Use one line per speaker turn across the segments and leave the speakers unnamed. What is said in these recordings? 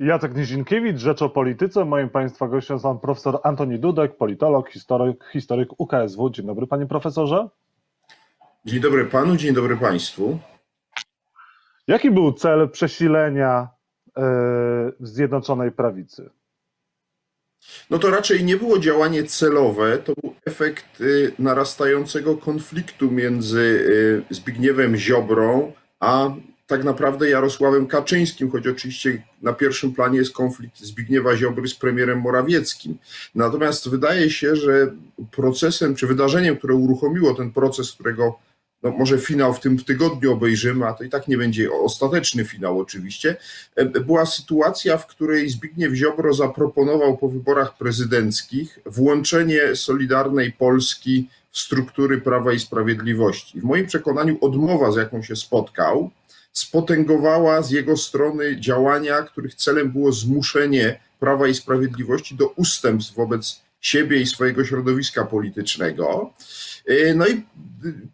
Jacek Nizinkiewicz, Rzecz o Polityce. Moim Państwa gościem jest pan profesor Antoni Dudek, politolog, historyk, historyk UKSW. Dzień dobry panie profesorze.
Dzień dobry panu, dzień dobry państwu.
Jaki był cel przesilenia yy, Zjednoczonej Prawicy?
No to raczej nie było działanie celowe, to był efekt y, narastającego konfliktu między y, Zbigniewem Ziobrą a tak naprawdę Jarosławem Kaczyńskim, choć oczywiście na pierwszym planie jest konflikt Zbigniewa Ziobry z premierem Morawieckim. Natomiast wydaje się, że procesem czy wydarzeniem, które uruchomiło ten proces, którego no może finał w tym tygodniu obejrzymy, a to i tak nie będzie ostateczny finał oczywiście, e, była sytuacja, w której Zbigniew Ziobro zaproponował po wyborach prezydenckich włączenie Solidarnej Polski w struktury Prawa i Sprawiedliwości. W moim przekonaniu odmowa, z jaką się spotkał, spotęgowała z jego strony działania, których celem było zmuszenie Prawa i Sprawiedliwości do ustępstw wobec siebie i swojego środowiska politycznego. E, no i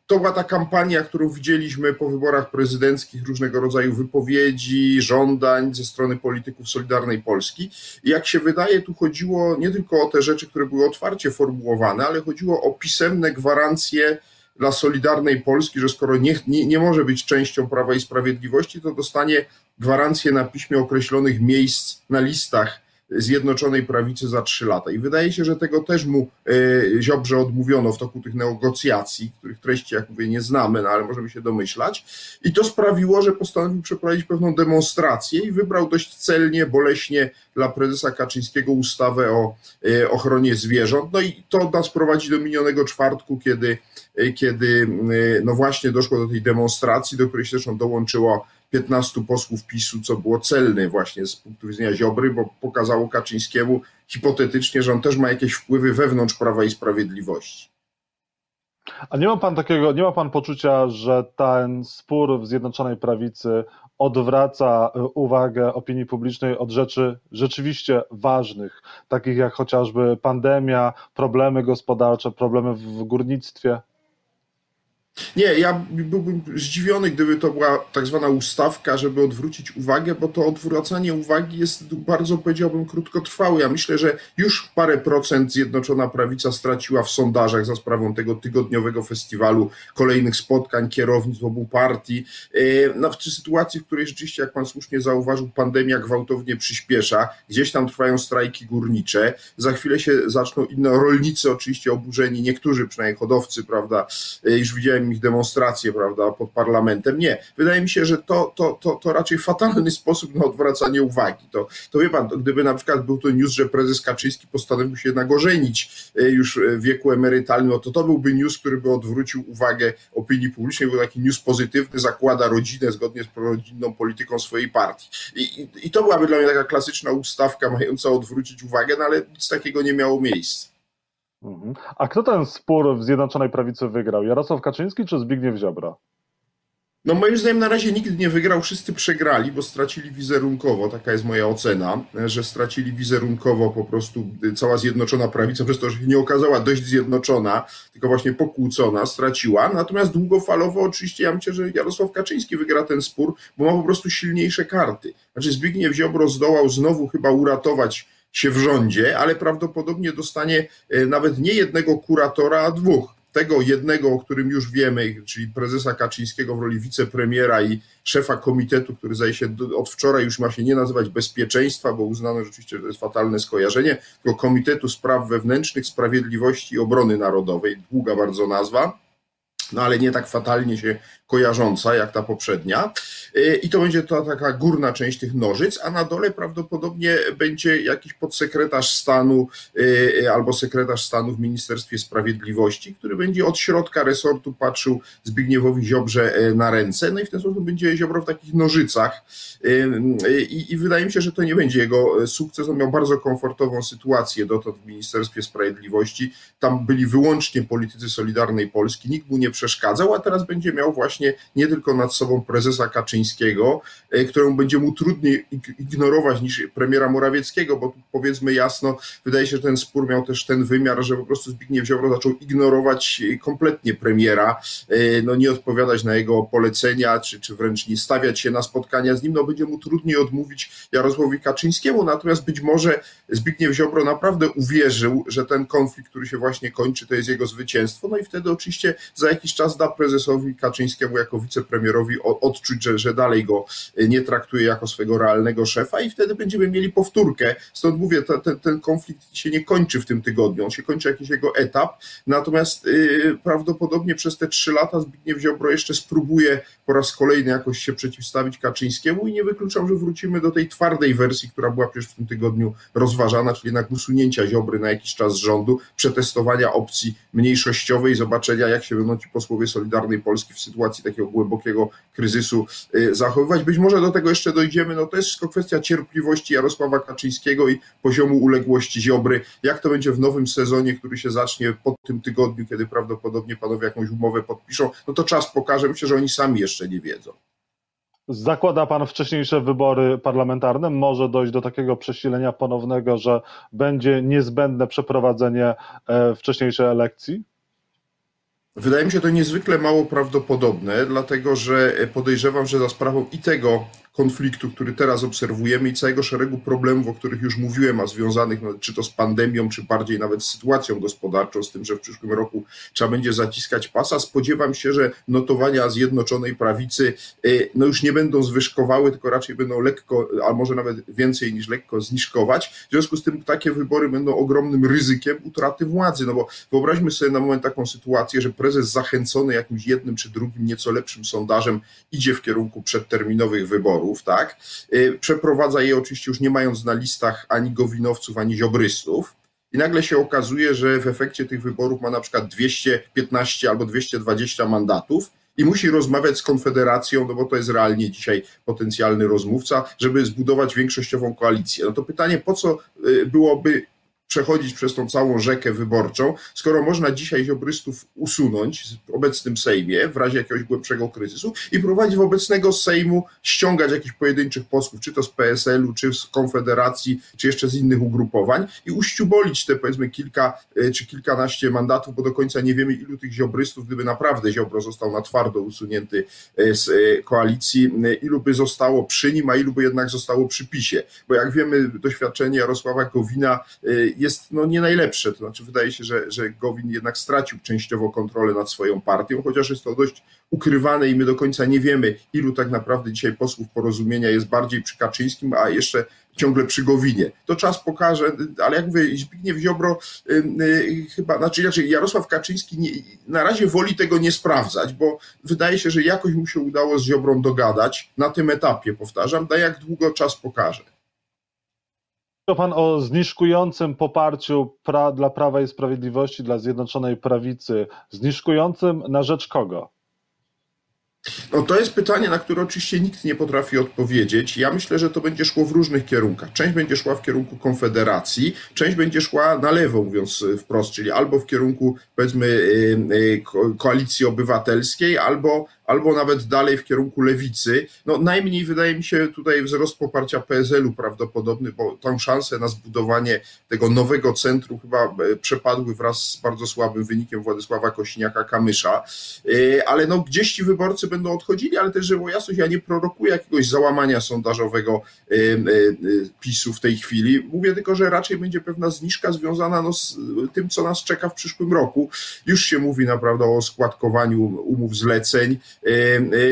to była ta kampania, którą widzieliśmy po wyborach prezydenckich, różnego rodzaju wypowiedzi, żądań ze strony polityków Solidarnej Polski. I jak się wydaje, tu chodziło nie tylko o te rzeczy, które były otwarcie formułowane, ale chodziło o pisemne gwarancje dla Solidarnej Polski, że skoro nie, nie, nie może być częścią Prawa i Sprawiedliwości, to dostanie gwarancję na piśmie określonych miejsc na listach Zjednoczonej Prawicy za trzy lata. I wydaje się, że tego też mu e, Ziobrze odmówiono w toku tych negocjacji, których treści, jak mówię, nie znamy, no ale możemy się domyślać. I to sprawiło, że postanowił przeprowadzić pewną demonstrację i wybrał dość celnie, boleśnie dla prezesa Kaczyńskiego ustawę o e, ochronie zwierząt. No i to nas prowadzi do minionego czwartku, kiedy, kiedy no właśnie doszło do tej demonstracji, do której się zresztą dołączyło 15 posłów PiSu, co było celne właśnie z punktu widzenia Ziobry, bo pokazało Kaczyńskiemu hipotetycznie, że on też ma jakieś wpływy wewnątrz Prawa i Sprawiedliwości.
A nie ma pan takiego, nie ma pan poczucia, że ten spór w Zjednoczonej Prawicy odwraca y, uwagę opinii publicznej od rzeczy rzeczywiście ważnych, takich jak chociażby pandemia, problemy gospodarcze, problemy w górnictwie?
Nie, ja byłbym zdziwiony, gdyby to była tak zwana ustawka, żeby odwrócić uwagę, bo to odwracanie uwagi jest bardzo, powiedziałbym, krótkotrwałe. Ja myślę, że już parę procent Zjednoczona Prawica straciła w sondażach za sprawą tego tygodniowego festiwalu, kolejnych spotkań kierownic obu partii. E, no, w sytuacji, w której rzeczywiście, jak pan słusznie zauważył, pandemia gwałtownie przyspiesza, gdzieś tam trwają strajki górnicze, za chwilę się zaczną inne rolnicy, oczywiście oburzeni, niektórzy przynajmniej hodowcy, prawda, e, już widziałem ich demonstracje, prawda, pod parlamentem. Nie. Wydaje mi się, że to, to, to, to raczej fatalny sposób na odwracanie uwagi. To, to wie pan, to gdyby na przykład był to news, że prezes Kaczyński postanowił się jednak ożenić e, już w wieku emerytalnym, no to to byłby news, który by odwrócił uwagę opinii publicznej, był taki news pozytywny, zakłada rodzinę zgodnie z prorodzinną polityką swojej partii. I, i, I to byłaby dla mnie taka klasyczna ustawka mająca odwrócić uwagę, no ale nic takiego nie miało miejsca.
Mhm. A kto ten spór w Zjednoczonej Prawicy wygrał? Jarosław Kaczyński czy Zbigniew Ziobro?
No moim zdaniem na razie nikt nie wygrał, wszyscy przegrali, bo stracili wizerunkowo, taka jest moja ocena, że stracili wizerunkowo po prostu cała Zjednoczona Prawica, przez to, że się nie okazała dość zjednoczona, tylko właśnie pokłócona, straciła. Natomiast długofalowo oczywiście ja myślę, że Jarosław Kaczyński wygra ten spór, bo ma po prostu silniejsze karty. Znaczy Zbigniew Ziobro zdołał znowu chyba uratować się w rządzie, ale prawdopodobnie dostanie e, nawet nie jednego kuratora, a dwóch. Tego jednego, o którym już wiemy, czyli prezesa Kaczyńskiego w roli wicepremiera i szefa komitetu, który zdaje się od wczoraj już ma się nie nazywać bezpieczeństwa, bo uznano rzeczywiście, że to jest fatalne skojarzenie, tylko Komitetu Spraw Wewnętrznych, Sprawiedliwości i Obrony Narodowej. Długa bardzo nazwa no ale nie tak fatalnie się kojarząca jak ta poprzednia. Y, I to będzie ta taka górna część tych nożyc, a na dole prawdopodobnie będzie jakiś podsekretarz stanu y, albo sekretarz stanu w Ministerstwie Sprawiedliwości, który będzie od środka resortu patrzył Zbigniewowi Ziobrze y, na ręce. No i w ten sposób będzie Ziobro w takich nożycach. I, I wydaje mi się, że to nie będzie jego sukces. On miał bardzo komfortową sytuację dotąd w Ministerstwie Sprawiedliwości. Tam byli wyłącznie politycy Solidarnej Polski. Nikt mu nie przeszkadzał, a teraz będzie miał właśnie nie tylko nad sobą prezesa Kaczyńskiego, któremu będzie mu trudniej ignorować niż premiera Morawieckiego, bo powiedzmy jasno, wydaje się, że ten spór miał też ten wymiar, że po prostu Zbigniew Ziobro zaczął ignorować kompletnie premiera, no nie odpowiadać na jego polecenia, czy, czy wręcz nie stawiać się na spotkania z nim, no będzie mu trudniej odmówić Jarosławowi Kaczyńskiemu, natomiast być może Zbigniew Ziobro naprawdę uwierzył, że ten konflikt, który się właśnie kończy, to jest jego zwycięstwo, no i wtedy oczywiście za jakiś czas da prezesowi Kaczyńskiemu jako wicepremierowi odczuć, że, że dalej go nie traktuje jako swego realnego szefa i wtedy będziemy mieli powtórkę. Stąd mówię, ten, ten konflikt się nie kończy w tym tygodniu, on się kończy jakiś jego etap, natomiast yy, prawdopodobnie przez te trzy lata Zbigniew Ziobro jeszcze spróbuje po raz kolejny jakoś się przeciwstawić Kaczyńskiemu i nie wykluczam, że wrócimy do tej twardej wersji, która była przecież w tym tygodniu rozważana, czyli jednak usunięcia Ziobry na jakiś czas z rządu, przetestowania opcji mniejszościowej, zobaczenia jak się będą ci posłowie Solidarnej Polski w sytuacji takiego głębokiego kryzysu y, zachowywać. Być może do tego jeszcze dojdziemy, no to jest wszystko kwestia cierpliwości Jarosława Kaczyńskiego i poziomu uległości Ziobry. Jak to będzie w nowym sezonie, który się zacznie po tym tygodniu, kiedy prawdopodobnie panowie jakąś umowę podpiszą, no to czas pokaże. Myślę, że oni sami jeszcze nie wiedzą.
Zakłada Pan wcześniejsze wybory parlamentarne? Może dojść do takiego przesilenia ponownego, że będzie niezbędne przeprowadzenie e, wcześniejszej elekcji?
Wydaje mi się to niezwykle mało prawdopodobne, dlatego że podejrzewam, że za sprawą i tego konfliktu, który teraz obserwujemy i całego szeregu problemów, o których już mówiłem, a związanych no, czy to z pandemią, czy bardziej nawet z sytuacją gospodarczą, z tym, że w przyszłym roku trzeba będzie zaciskać pasa. Spodziewam się, że notowania Zjednoczonej Prawicy y, no, już nie będą zwyżkowały, tylko raczej będą lekko, a może nawet więcej niż lekko zniżkować. W związku z tym takie wybory będą ogromnym ryzykiem utraty władzy, no bo wyobraźmy sobie na moment taką sytuację, że prezes zachęcony jakimś jednym czy drugim nieco lepszym sondażem idzie w kierunku przedterminowych wyborów tak? Y, przeprowadza je oczywiście już nie mając na listach ani gowinowców, ani ziobrystów. I nagle się okazuje, że w efekcie tych wyborów ma na przykład 215 albo 220 mandatów i musi rozmawiać z Konfederacją, no bo to jest realnie dzisiaj potencjalny rozmówca, żeby zbudować większościową koalicję. No to pytanie, po co y, byłoby przechodzić przez tą całą rzekę wyborczą, skoro można dzisiaj ziobrystów usunąć w obecnym Sejmie w razie jakiegoś głębszego kryzysu i prowadzić w obecnego Sejmu ściągać jakichś pojedynczych posłów, czy to z PSL-u, czy z Konfederacji, czy jeszcze z innych ugrupowań i uściubolić te powiedzmy kilka e, czy kilkanaście mandatów, bo do końca nie wiemy ilu tych ziobrystów, gdyby naprawdę Ziobro został na twardo usunięty e, z e, koalicji, ilu by zostało przy nim, a ilu by jednak zostało przy PiSie, bo jak wiemy doświadczenie Jarosława Gowina jest no, nie najlepsze. To znaczy, wydaje się, że, że Gowin jednak stracił częściowo kontrolę nad swoją partią, chociaż jest to dość ukrywane i my do końca nie wiemy, ilu tak naprawdę dzisiaj posłów porozumienia jest bardziej przy Kaczyńskim, a jeszcze ciągle przy Gowinie. To czas pokaże, ale jak mówię, Zbigniew Ziobro yy, yy, chyba, znaczy inaczej, Jarosław Kaczyński nie, na razie woli tego nie sprawdzać, bo wydaje się, że jakoś mu się udało z Ziobrą dogadać na tym etapie, powtarzam, da jak długo czas pokaże
pan o zniszkującym poparciu pra, dla Prawa i Sprawiedliwości, dla Zjednoczonej Prawicy. Zniszkującym na rzecz kogo?
No to jest pytanie, na które oczywiście nikt nie potrafi odpowiedzieć. Ja myślę, że to będzie szło w różnych kierunkach. Część będzie szła w kierunku Konfederacji, część będzie szła na lewo, mówiąc wprost, czyli albo w kierunku powiedzmy y, y, koalicji obywatelskiej, albo albo nawet dalej w kierunku lewicy. No najmniej wydaje mi się tutaj wzrost poparcia PSL-u prawdopodobny, bo tą szansę na zbudowanie tego nowego centrum chyba e, przepadły wraz z bardzo słabym wynikiem Władysława Kośniaka-Kamysza. E, ale no gdzieś ci wyborcy będą odchodzili, ale też, żeby jasność, ja nie prorokuję jakiegoś załamania sondażowego e, PiSu w tej chwili. Mówię tylko, że raczej będzie pewna zniżka związana no, z tym, co nas czeka w przyszłym roku. Już się mówi naprawdę o składkowaniu umów zleceń,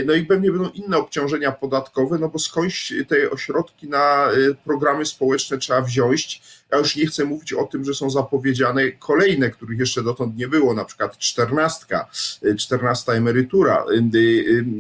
no i pewnie będą inne obciążenia podatkowe, no bo skądś te ośrodki na y, programy społeczne trzeba wziąć ja już nie chcę mówić o tym, że są zapowiedziane kolejne, których jeszcze dotąd nie było, na przykład czternastka, y, czternasta emerytura. Y,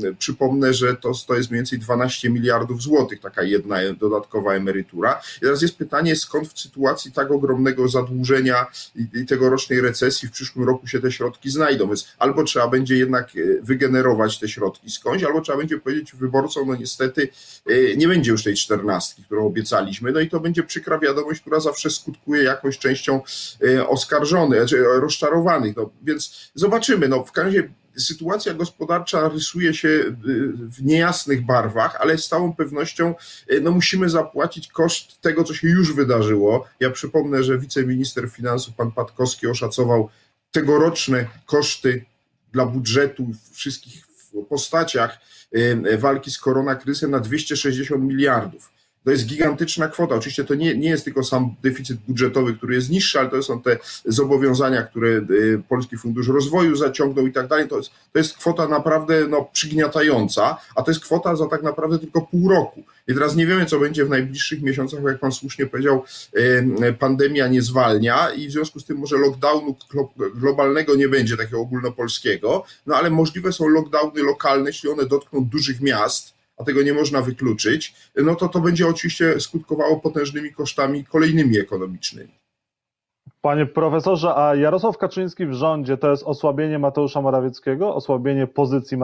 y, przypomnę, że to, to jest mniej więcej 12 miliardów złotych, taka jedna dodatkowa emerytura. I teraz jest pytanie, skąd w sytuacji tak ogromnego zadłużenia i tegorocznej recesji w przyszłym roku się te środki znajdą. Więc albo trzeba będzie jednak wygenerować te środki skądś, albo trzeba będzie powiedzieć wyborcom, no niestety nie będzie już tej czternastki, którą obiecaliśmy, no i to będzie przykra wiadomość, która zawsze zawsze skutkuje jakąś częścią oskarżonych, znaczy rozczarowanych. No, więc zobaczymy. No, w każdym razie sytuacja gospodarcza rysuje się y, w niejasnych barwach, ale z całą pewnością no, musimy zapłacić koszt tego, co się już wydarzyło. Ja przypomnę, że wiceminister finansów, pan Patkowski, oszacował tegoroczne koszty dla budżetu wszystkich postaciach walki z koronakryzysem na 260 miliardów. To jest gigantyczna kwota. Oczywiście to nie, nie jest tylko sam deficyt budżetowy, który jest niższy, ale to są te zobowiązania, które y, Polski Fundusz Rozwoju zaciągnął i tak dalej. To jest, to jest kwota naprawdę no, przygniatająca, a to jest kwota za tak naprawdę tylko pół roku. I teraz nie wiemy, co będzie w najbliższych miesiącach, jak pan słusznie powiedział, pandemia nie zwalnia i w związku z tym może lockdownu globalnego nie będzie, takiego ogólnopolskiego, no ale możliwe są lockdowny lokalne, jeśli one dotkną dużych miast, a tego nie można wykluczyć, no to to będzie oczywiście skutkowało potężnymi kosztami kolejnymi ekonomicznymi.
Panie profesorze, a Jarosław Kaczyński w rządzie to jest osłabienie Mateusza Morawieckiego, osłabienie pozycji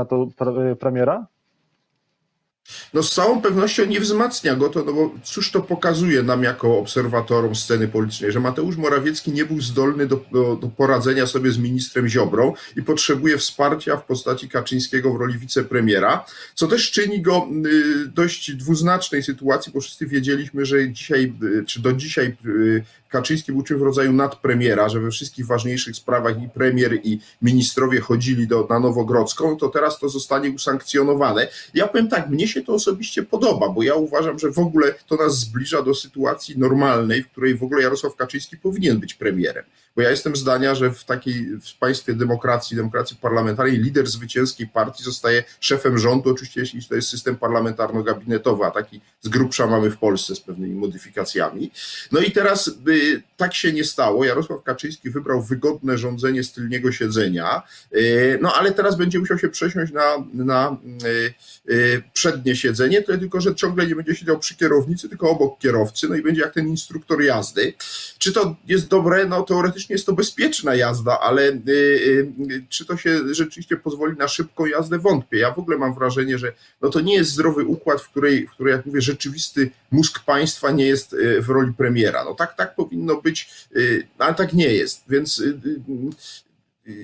premiera?
No z całą pewnością nie wzmacnia go to, no bo cóż to pokazuje nam jako obserwatorom sceny politycznej, że Mateusz Morawiecki nie był zdolny do, do, do poradzenia sobie z ministrem Ziobrą i potrzebuje wsparcia w postaci Kaczyńskiego w roli wicepremiera, co też czyni go y, dość dwuznacznej sytuacji, bo wszyscy wiedzieliśmy, że dzisiaj, y, czy do dzisiaj y, Kaczyński był czymś w rodzaju nadpremiera, że we wszystkich ważniejszych sprawach i premier, i ministrowie chodzili do, na Nowogrodzką, to teraz to zostanie usankcjonowane. Ja powiem tak, mnie się to osobiście podoba, bo ja uważam, że w ogóle to nas zbliża do sytuacji normalnej, w której w ogóle Jarosław Kaczyński powinien być premierem. Bo ja jestem zdania, że w takiej w państwie demokracji, demokracji parlamentarnej, lider zwycięskiej partii zostaje szefem rządu, oczywiście jeśli to jest system parlamentarno-gabinetowy, a taki z grubsza mamy w Polsce z pewnymi modyfikacjami. No i teraz y, tak się nie stało. Jarosław Kaczyński wybrał wygodne rządzenie z tylniego siedzenia, y, no ale teraz będzie musiał się przesiąść na, na y, y, przednie siedzenie, tyle tylko, że ciągle nie będzie siedział przy kierownicy, tylko obok kierowcy, no i będzie jak ten instruktor jazdy. Czy to jest dobre? No teoretycznie jest to bezpieczna jazda, ale y, y, czy to się rzeczywiście pozwoli na szybką jazdę? Wątpię. Ja w ogóle mam wrażenie, że no to nie jest zdrowy układ, w której, w której jak mówię, rzeczywisty mózg państwa nie jest y, w roli premiera. No tak, tak powinno być, ale tak nie jest. Więc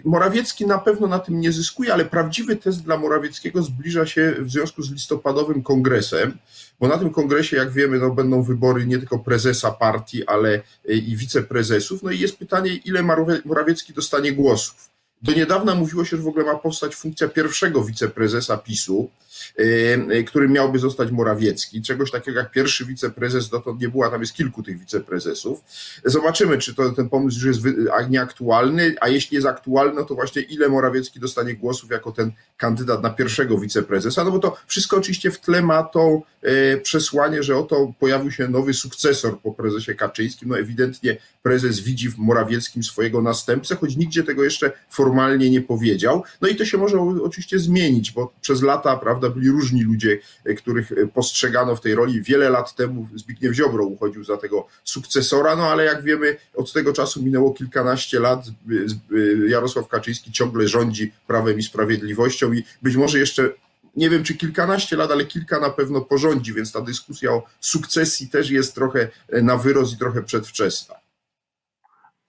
Morawiecki na pewno na tym nie zyskuje, ale prawdziwy test dla Morawieckiego zbliża się w związku z listopadowym kongresem, bo na tym kongresie, jak wiemy, no, będą wybory nie tylko prezesa partii, ale i wiceprezesów. No i jest pytanie, ile Morawiecki dostanie głosów. Do niedawna mówiło się, że w ogóle ma powstać funkcja pierwszego wiceprezesa PiSu, yy, którym miałby zostać Morawiecki. Czegoś takiego jak pierwszy wiceprezes dotąd nie było, tam jest kilku tych wiceprezesów. Zobaczymy, czy to, ten pomysł już jest nieaktualny, a jeśli jest aktualny, no to właśnie ile Morawiecki dostanie głosów jako ten kandydat na pierwszego wiceprezesa, no bo to wszystko oczywiście w tle ma to yy, przesłanie, że oto pojawił się nowy sukcesor po prezesie Kaczyńskim. No ewidentnie prezes widzi w Morawieckim swojego następcę, choć nigdzie tego jeszcze formalnie nie powiedział. No i to się może oczywiście zmienić, bo przez lata, prawda, byli różni ludzie, e, których e, postrzegano w tej roli. Wiele lat temu Zbigniew Ziobro uchodził za tego sukcesora, no ale jak wiemy, od tego czasu minęło kilkanaście lat. E, Jarosław Kaczyński ciągle rządzi prawem i sprawiedliwością i być może jeszcze nie wiem czy kilkanaście lat, ale kilka na pewno porządzi, więc ta dyskusja o sukcesji też jest trochę na wyrost i trochę przedwczesna.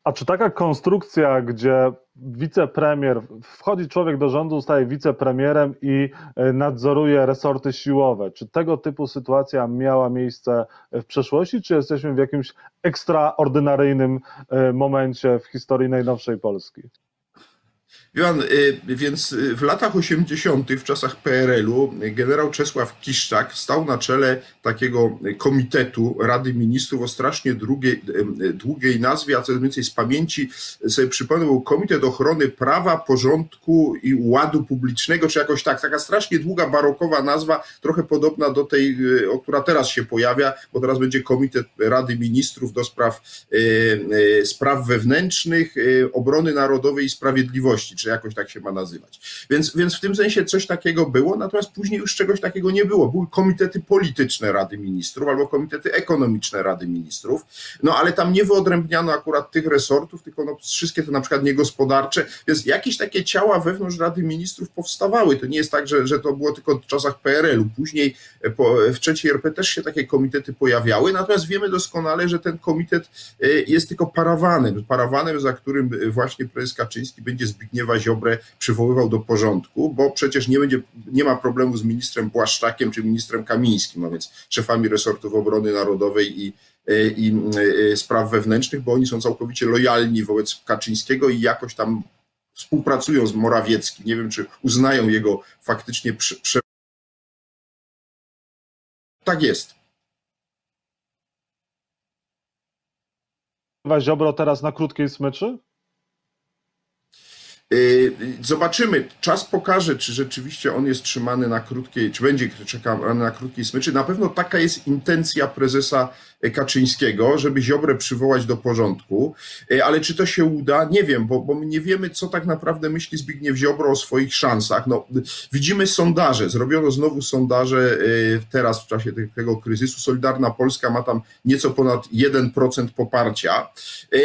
A czy taka konstrukcja, gdzie wicepremier, wchodzi człowiek do rządu, zostaje wicepremierem i e, nadzoruje resorty siłowe, czy tego typu sytuacja miała miejsce w przeszłości, czy jesteśmy w jakimś ekstraordynaryjnym e, momencie w historii najnowszej Polski?
Y, więc y, w latach 80., w czasach PRL-u, generał Czesław Kiszczak stał na czele takiego komitetu Rady Ministrów o strasznie długiej, y, długiej nazwie, a co więcej z pamięci sobie przypomnę, był Komitet Ochrony Prawa, Porządku i Ładu Publicznego, czy jakoś tak, taka strasznie długa, barokowa nazwa, trochę podobna do tej, o która teraz się pojawia, bo teraz będzie Komitet Rady Ministrów do spraw, spraw wewnętrznych, obrony narodowej i Sprawiedliwości, czy jakoś tak się ma nazywać. Więc, więc w tym sensie coś takiego było, natomiast później już czegoś takiego nie było. Były komitety polityczne Rady Ministrów albo komitety ekonomiczne Rady Ministrów, no ale tam nie wyodrębniano akurat tych resortów, tylko no, wszystkie to na przykład niegospodarcze, więc jakieś takie ciała wewnątrz Rady Ministrów powstawały. To nie jest tak, że, że to było tylko w czasach PRL-u. Później po, w trzeciej RP też się takie komitety pojawiały, natomiast wiemy doskonale, że ten komitet e, jest tylko parawanem, parawanem, za którym właśnie prezes Kaczyński będzie Zbigniewa Ziobrę przywoływał do porządku, bo przecież nie, będzie, nie ma problemu z ministrem Błaszczakiem czy ministrem Kamińskim, a więc szefami resortów obrony narodowej i, e, i e, spraw wewnętrznych, bo oni są całkowicie lojalni wobec Kaczyńskiego i jakoś tam współpracują z Morawieckim. Nie wiem, czy uznają jego faktycznie prze... Tak jest.
Ziobro teraz na krótkiej smyczy?
Y, zobaczymy, czas pokaże, czy rzeczywiście on jest trzymany na krótkiej, czy będzie czekany na krótkiej smyczy. Na pewno taka jest intencja prezesa Kaczyńskiego, żeby Ziobrę przywołać do porządku, y, ale czy to się uda? Nie wiem, bo, bo my nie wiemy, co tak naprawdę myśli Zbigniew Ziobro o swoich szansach. No, widzimy sondaże, zrobiono znowu sondaże y, teraz w czasie tego kryzysu. Solidarna Polska ma tam nieco ponad 1% poparcia,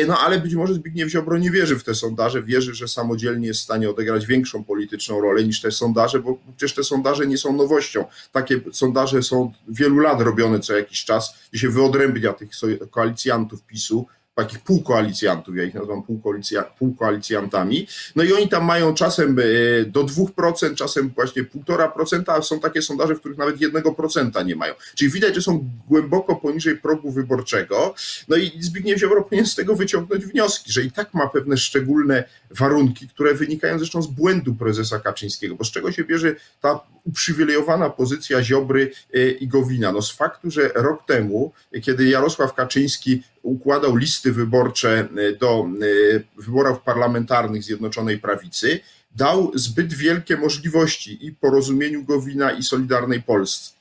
no ale być może Zbigniew Ziobro nie wierzy w te sondaże, wierzy, że samodzielnie samodzielnie jest w stanie odegrać większą polityczną rolę niż te sondaże, bo przecież te sondaże nie są nowością. Takie sondaże są wielu lat robione co jakiś czas, gdzie się wyodrębnia tych koalicjantów PiSu, takich półkoalicjantów, ja ich nazywam półkoalicja, półkoalicjantami, no i oni tam mają czasem e, do 2%, czasem właśnie 1,5%, a są takie sondaże, w których nawet 1% nie mają. Czyli widać, że są głęboko poniżej progu wyborczego, no i Zbigniew Ziobro powinien z tego wyciągnąć wnioski, że i tak ma pewne szczególne warunki, które wynikają zresztą z błędu prezesa Kaczyńskiego, bo z czego się bierze ta uprzywilejowana pozycja Ziobry e, i Gowina? No z faktu, że rok temu, kiedy Jarosław Kaczyński układał listy wyborcze e, do e, wyborów parlamentarnych Zjednoczonej Prawicy, dał zbyt wielkie możliwości i porozumieniu Gowina i Solidarnej Polsce.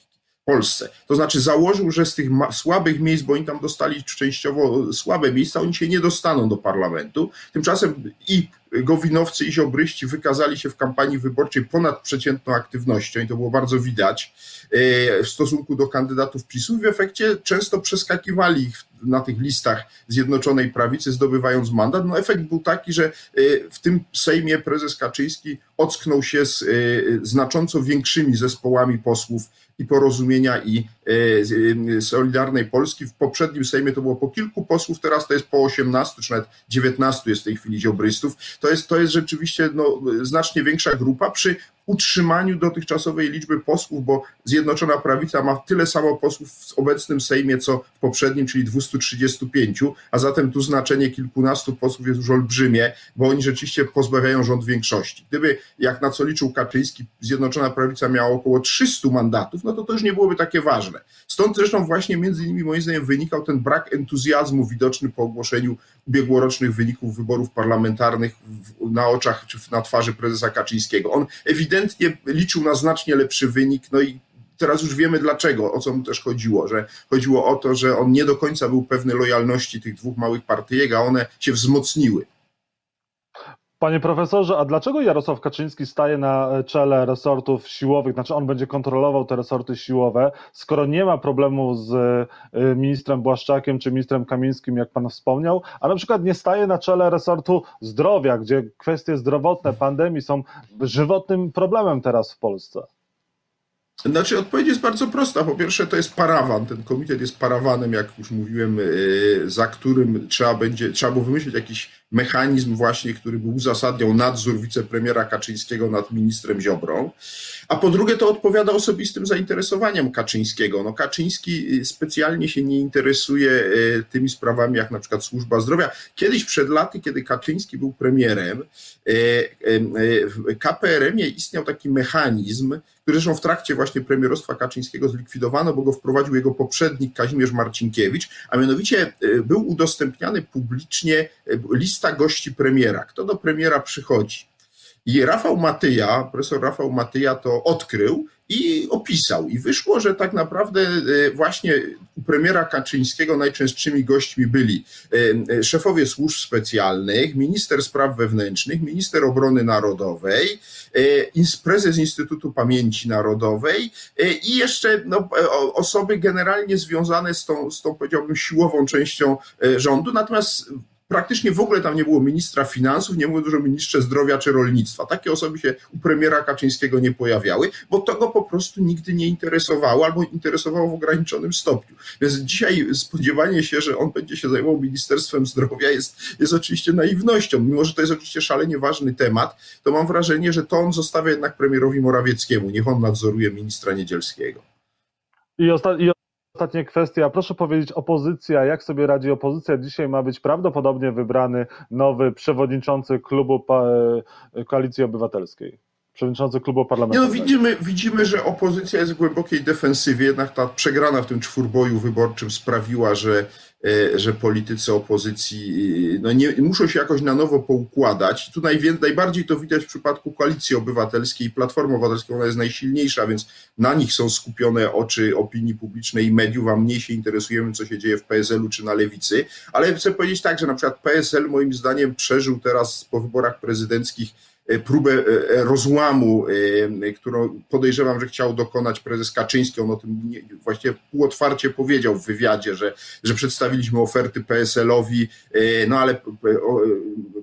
Polsce. To znaczy założył, że z tych słabych miejsc, bo oni tam dostali częściowo słabe miejsca, oni się nie dostaną do parlamentu. Tymczasem i Gowinowcy i Ziobryści wykazali się w kampanii wyborczej ponadprzeciętną aktywnością i to było bardzo widać e, w stosunku do kandydatów PiSu. W efekcie często przeskakiwali ich na tych listach Zjednoczonej Prawicy, zdobywając mandat. No efekt był taki, że e, w tym Sejmie prezes Kaczyński ocknął się z e, znacząco większymi zespołami posłów i porozumienia i Solidarnej Polski. W poprzednim Sejmie to było po kilku posłów, teraz to jest po 18 czy nawet 19 jest w tej chwili ziobrystów to jest, to jest rzeczywiście no, znacznie większa grupa przy utrzymaniu dotychczasowej liczby posłów, bo Zjednoczona Prawica ma tyle samo posłów w obecnym Sejmie, co w poprzednim, czyli 235, a zatem tu znaczenie kilkunastu posłów jest już olbrzymie, bo oni rzeczywiście pozbawiają rząd większości. Gdyby, jak na co liczył Kaczyński, Zjednoczona Prawica miała około 300 mandatów, no to to już nie byłoby takie ważne. Stąd zresztą właśnie między innymi moim zdaniem wynikał ten brak entuzjazmu widoczny po ogłoszeniu ubiegłorocznych wyników wyborów parlamentarnych na oczach czy na twarzy prezesa Kaczyńskiego. On ewidentnie liczył na znacznie lepszy wynik, no i teraz już wiemy dlaczego, o co mu też chodziło, że chodziło o to, że on nie do końca był pewny lojalności tych dwóch małych partyjek, a one się wzmocniły.
Panie profesorze, a dlaczego Jarosław Kaczyński staje na czele resortów siłowych, znaczy on będzie kontrolował te resorty siłowe, skoro nie ma problemu z y, ministrem Błaszczakiem czy ministrem Kamińskim, jak pan wspomniał, a na przykład nie staje na czele resortu zdrowia, gdzie kwestie zdrowotne, pandemii są żywotnym problemem teraz w Polsce?
Znaczy, odpowiedź jest bardzo prosta. Po pierwsze, to jest parawan. Ten komitet jest parawanem, jak już mówiłem, y, za którym trzeba będzie, trzeba było wymyślić jakiś mechanizm właśnie, który by uzasadniał nadzór wicepremiera Kaczyńskiego nad ministrem Ziobrą. A po drugie, to odpowiada osobistym zainteresowaniem Kaczyńskiego. No, Kaczyński y, specjalnie się nie interesuje y, tymi sprawami, jak na przykład służba zdrowia. Kiedyś przed laty, kiedy Kaczyński był premierem, w KPRM-ie istniał taki mechanizm, który zresztą w trakcie właśnie premierostwa Kaczyńskiego zlikwidowano, bo go wprowadził jego poprzednik Kazimierz Marcinkiewicz, a mianowicie był udostępniany publicznie e, lista gości premiera, kto do premiera przychodzi. I Rafał Matyja, profesor Rafał Matyja to odkrył i opisał. I wyszło, że tak naprawdę e, właśnie u premiera Kaczyńskiego najczęstszymi gośćmi byli e, e, szefowie służb specjalnych, minister spraw wewnętrznych, minister obrony narodowej, prezes Instytutu Pamięci Narodowej i jeszcze no, osoby generalnie związane z tą, z tą, powiedziałbym, siłową częścią rządu. Natomiast praktycznie w ogóle tam nie było ministra finansów, nie było dużo ministrze zdrowia czy rolnictwa. Takie osoby się u premiera Kaczyńskiego nie pojawiały, bo to go po prostu nigdy nie interesowało albo interesowało w ograniczonym stopniu. Więc dzisiaj spodziewanie się, że on będzie się zajmował Ministerstwem Zdrowia jest, jest oczywiście naiwnością. Mimo, że to jest oczywiście szalenie ważny temat, to mam wrażenie, że to on zostawia jednak premierowi Morawieckiemu. Niech on nadzoruje ministra Niedzielskiego.
I, osta- i Ostatnia kwestia. Proszę powiedzieć, opozycja, jak sobie radzi opozycja? Dzisiaj ma być prawdopodobnie wybrany nowy przewodniczący klubu e, Koalicji Obywatelskiej. Przewodniczący klubu parlamentarnego.
Nie no, widzimy, widzimy, że opozycja jest w głębokiej defensywie, jednak ta przegrana w tym czwórboju wyborczym sprawiła, że E, że politycy opozycji no nie, muszą się jakoś na nowo poukładać. Tu najwię, najbardziej to widać w przypadku Koalicji Obywatelskiej i Platformy Obywatelskiej, ona jest najsilniejsza, więc na nich są skupione oczy opinii publicznej i mediów, a mniej się interesujemy, co się dzieje w PSL-u czy na lewicy. Ale chcę powiedzieć tak, że na przykład PSL moim zdaniem przeżył teraz po wyborach prezydenckich E, próbę e, e, rozłamu, którą podejrzewam, że chciał dokonać prezes Kaczyński. On o tym nie, właściwie półotwarcie powiedział w wywiadzie, że, że przedstawiliśmy oferty PSL-owi, no ale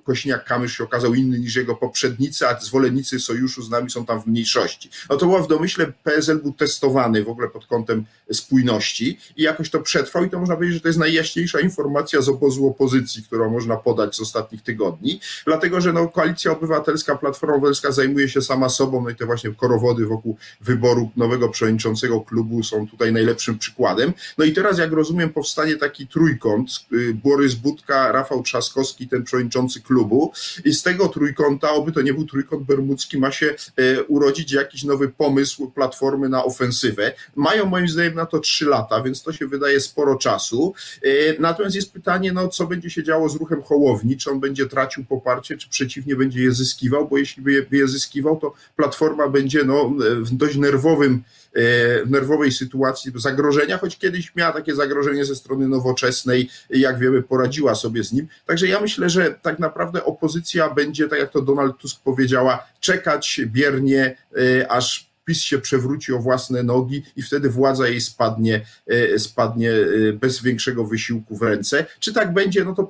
Kośniak-Kamysz się okazał inny niż jego poprzednicy, a zwolennicy sojuszu z nami są tam w mniejszości. No to była w domyśle PSL był testowany w ogóle pod kątem spójności i jakoś to przetrwał i to można powiedzieć, że to jest najjaśniejsza informacja z obozu opozycji, którą można podać z ostatnich tygodni, dlatego że no, Koalicja Obywatelska Platforma Obywatelska zajmuje się sama sobą, no i te właśnie korowody wokół wyboru nowego przewodniczącego klubu są tutaj najlepszym przykładem. No i teraz, jak rozumiem, powstanie taki trójkąt, y, Borys Budka, Rafał Trzaskowski, ten przewodniczący klubu i z tego trójkąta, oby to nie był trójkąt bermudzki, ma się e, urodzić jakiś nowy pomysł Platformy na ofensywę. Mają moim zdaniem na to trzy lata, więc to się wydaje sporo czasu. E, natomiast jest pytanie, no co będzie się działo z ruchem Hołowni, czy on będzie tracił poparcie, czy przeciwnie będzie je zyskiwał, bo jeśli by je, by je zyskiwał, to Platforma będzie no, w dość nerwowym, e, w nerwowej sytuacji zagrożenia, choć kiedyś miała takie zagrożenie ze strony nowoczesnej, jak wiemy, poradziła sobie z nim. Także ja myślę, że tak naprawdę opozycja będzie, tak jak to Donald Tusk powiedziała, czekać biernie, e, aż PiS się przewróci o własne nogi i wtedy władza jej spadnie, e, spadnie e, bez większego wysiłku w ręce. Czy tak będzie, no to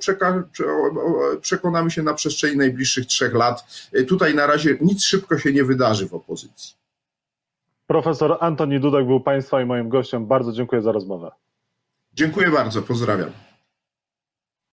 przekonamy się na przestrzeni najbliższych trzech lat. E, tutaj na razie nic szybko się nie wydarzy w opozycji.
Profesor Antoni Dudek był Państwa i moim gościem. Bardzo dziękuję za rozmowę.
Dziękuję bardzo, pozdrawiam.